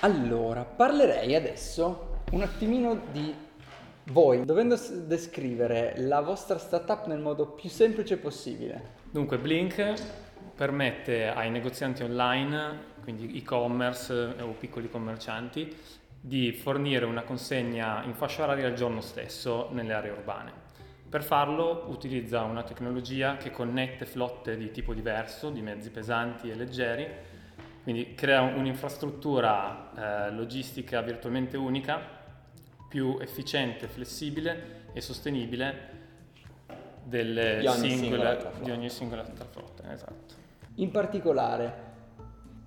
Allora, parlerei adesso un attimino di voi, dovendo descrivere la vostra startup nel modo più semplice possibile. Dunque, Blink permette ai negozianti online, quindi e-commerce eh, o piccoli commercianti, di fornire una consegna in fascia oraria il giorno stesso nelle aree urbane. Per farlo utilizza una tecnologia che connette flotte di tipo diverso, di mezzi pesanti e leggeri, quindi crea un'infrastruttura eh, logistica virtualmente unica, più efficiente, flessibile e sostenibile delle Di ogni singole- di flotta. ogni singola flotta, esatto. In particolare,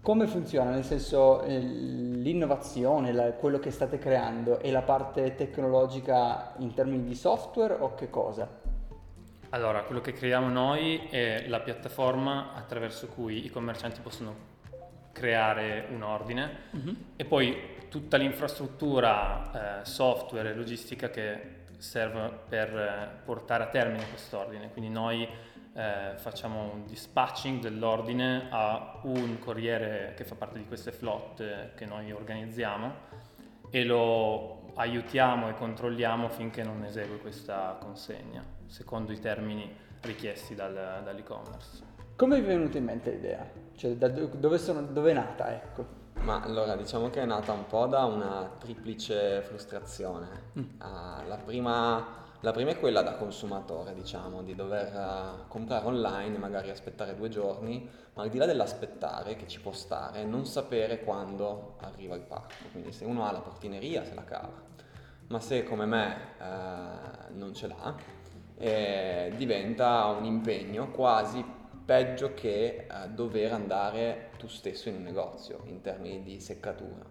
come funziona? Nel senso, eh, l'innovazione, la- quello che state creando, è la parte tecnologica in termini di software o che cosa? Allora, quello che creiamo noi è la piattaforma attraverso cui i commercianti possono creare un ordine e poi tutta l'infrastruttura eh, software e logistica che serve per eh, portare a termine quest'ordine. Quindi noi eh, facciamo un dispatching dell'ordine a un corriere che fa parte di queste flotte che noi organizziamo e lo aiutiamo e controlliamo finché non esegue questa consegna, secondo i termini richiesti dal- dall'e-commerce. Come vi è venuta in mente l'idea? Cioè, dove, sono- dove è nata, ecco? Ma allora diciamo che è nata un po' da una triplice frustrazione. Ah, la, prima, la prima è quella da consumatore, diciamo, di dover ah, comprare online e magari aspettare due giorni, ma al di là dell'aspettare che ci può stare, non sapere quando arriva il pacco. Quindi se uno ha la portineria se la cava, ma se come me eh, non ce l'ha, eh, diventa un impegno quasi peggio che eh, dover andare tu stesso in un negozio in termini di seccatura.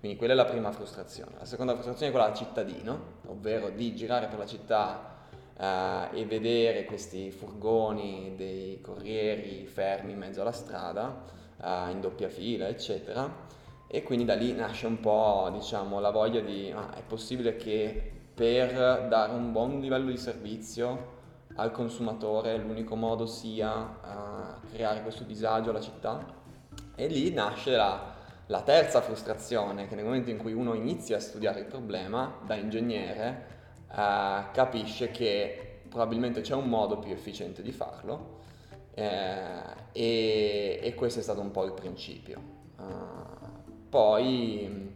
Quindi quella è la prima frustrazione. La seconda frustrazione è quella da cittadino, ovvero di girare per la città eh, e vedere questi furgoni dei corrieri fermi in mezzo alla strada, eh, in doppia fila, eccetera. E quindi da lì nasce un po', diciamo, la voglia di, ah, è possibile che per dare un buon livello di servizio al consumatore l'unico modo sia eh, creare questo disagio alla città? E lì nasce la, la terza frustrazione, che nel momento in cui uno inizia a studiare il problema, da ingegnere, eh, capisce che probabilmente c'è un modo più efficiente di farlo eh, e, e questo è stato un po' il principio. Eh, poi,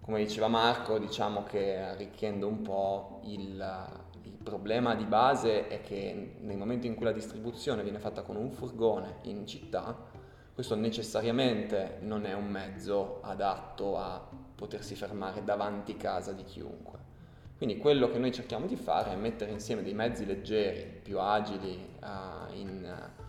come diceva Marco, diciamo che arricchendo un po' il problema di base è che nel momento in cui la distribuzione viene fatta con un furgone in città, questo necessariamente non è un mezzo adatto a potersi fermare davanti casa di chiunque. Quindi quello che noi cerchiamo di fare è mettere insieme dei mezzi leggeri, più agili eh, in eh,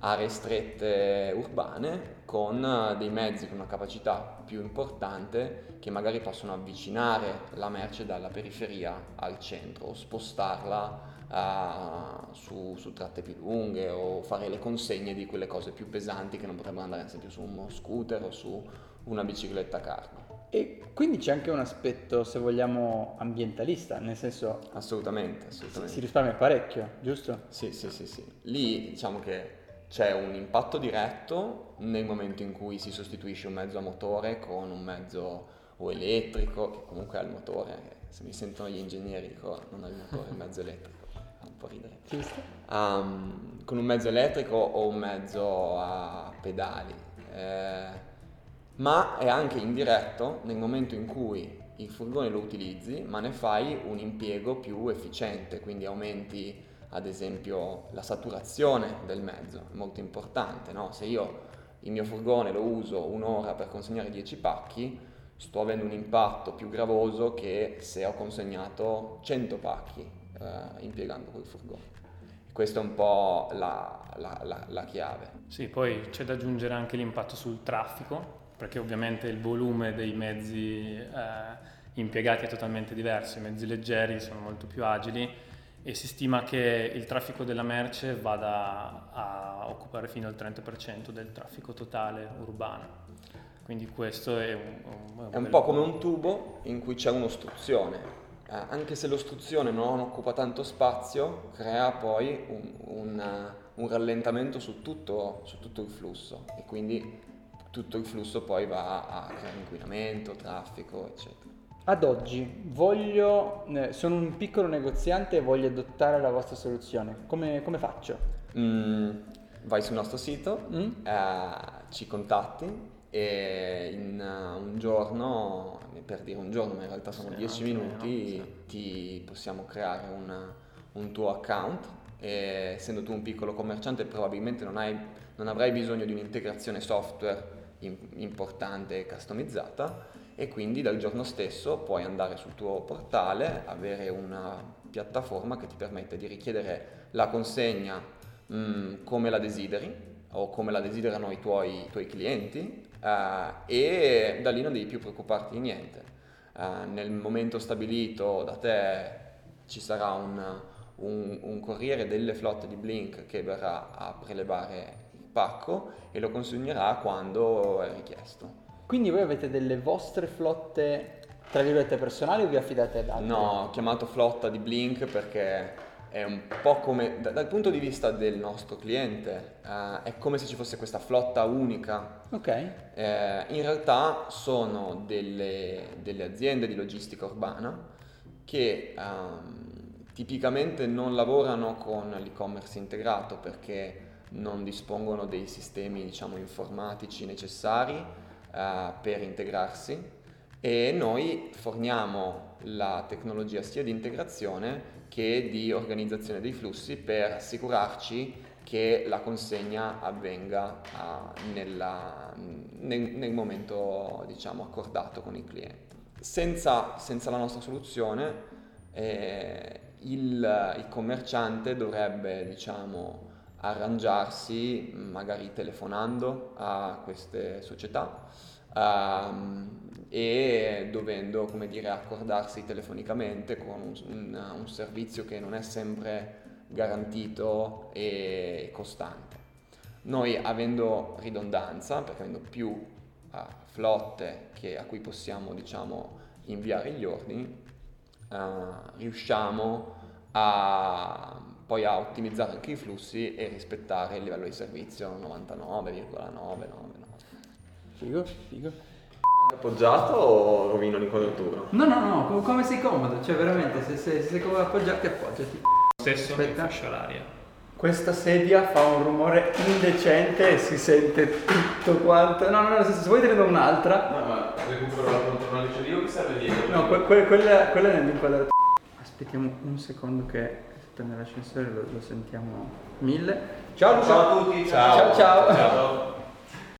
aree strette urbane con eh, dei mezzi con una capacità più importante che magari possono avvicinare la merce dalla periferia al centro o spostarla eh, su, su tratte più lunghe o fare le consegne di quelle cose più pesanti che non potrebbero andare ad esempio su uno scooter o su una bicicletta cargo. E quindi c'è anche un aspetto, se vogliamo, ambientalista, nel senso Assolutamente, assolutamente. si risparmia parecchio, giusto? Sì, sì, sì, sì. Lì diciamo che c'è un impatto diretto nel momento in cui si sostituisce un mezzo a motore con un mezzo o elettrico, che comunque ha il motore, se mi sentono gli ingegneri dico non ha il motore, il mezzo elettrico, fa un po' ridere. Um, con un mezzo elettrico o un mezzo a pedali. Eh, ma è anche indiretto nel momento in cui il furgone lo utilizzi, ma ne fai un impiego più efficiente, quindi aumenti ad esempio la saturazione del mezzo, è molto importante, no? Se io il mio furgone lo uso un'ora per consegnare 10 pacchi, sto avendo un impatto più gravoso che se ho consegnato 100 pacchi eh, impiegando quel furgone. Questa è un po' la, la- la- la chiave. Sì, poi c'è da aggiungere anche l'impatto sul traffico, perché ovviamente il volume dei mezzi eh, impiegati è totalmente diverso, i mezzi leggeri sono molto più agili e si stima che il traffico della merce vada a occupare fino al 30% del traffico totale urbano. Quindi questo è un, un- È un po' come un tubo in cui c'è un'ostruzione. Eh, anche se l'ostruzione non occupa tanto spazio, crea poi un, un, un rallentamento su tutto, su tutto il flusso e quindi tutto il flusso poi va a creare inquinamento, traffico, eccetera. Ad oggi voglio, eh, sono un piccolo negoziante e voglio adottare la vostra soluzione. Come, come faccio? Mm, vai sul nostro sito, Mm? eh, ci contatti e in uh, un giorno, per dire un giorno, ma in realtà sono Sì, 10 anche minuti, meno, sì. ti possiamo creare un, un tuo account. E essendo tu un piccolo commerciante probabilmente non, hai, non avrai bisogno di un'integrazione software importante e customizzata e quindi dal giorno stesso puoi andare sul tuo portale, avere una piattaforma che ti permette di richiedere la consegna mm, come la desideri o come la desiderano i tuoi, i tuoi clienti eh, e da lì non devi più preoccuparti di niente. Eh, nel momento stabilito da te ci sarà un, un- un corriere delle flotte di Blink che verrà a prelevare pacco e lo consegnerà quando è richiesto. Quindi voi avete delle vostre flotte, tra virgolette, personali o vi affidate ad altri? No, ho chiamato flotta di Blink perché è un po' come, da- dal punto di vista del nostro cliente, eh, è come se ci fosse questa flotta unica. Ok. Eh, in realtà sono delle, delle aziende di logistica urbana che ehm, tipicamente non lavorano con l'e-commerce integrato perché non dispongono dei sistemi diciamo, informatici necessari eh, per integrarsi e noi forniamo la tecnologia sia di integrazione che di organizzazione dei flussi per assicurarci che la consegna avvenga ah, nella- nel, nel momento diciamo, accordato con il cliente. Senza, senza la nostra soluzione eh, il, il commerciante dovrebbe diciamo, arrangiarsi magari telefonando a queste società ehm, e dovendo come dire, accordarsi telefonicamente con un, un- un servizio che non è sempre garantito e costante. Noi avendo ridondanza, perché avendo più eh, flotte che- a cui possiamo diciamo, inviare gli ordini, eh, riusciamo a, poi a ottimizzare anche i flussi e rispettare il livello di servizio 99,999. Figo, figo. Appoggiato o rovino l'inquadratura? No, no, no, com- come sei comodo, cioè veramente, se, se- se sei comodo appoggiarti, appoggiati. Stesso Aspetta. fascia l'aria. Questa sedia fa un rumore indecente e si sente tutto quanto. No, no, no, se vuoi te ne do un'altra. No, ma recupero la poltrona di Cellio che serve dietro. No, que- que- quella, quella è nell'inquadratura. Aspettiamo un secondo che prende l'ascensore lo, lo sentiamo mille. Ciao Luca! Ciao a tutti, Ciao, ciao. ciao.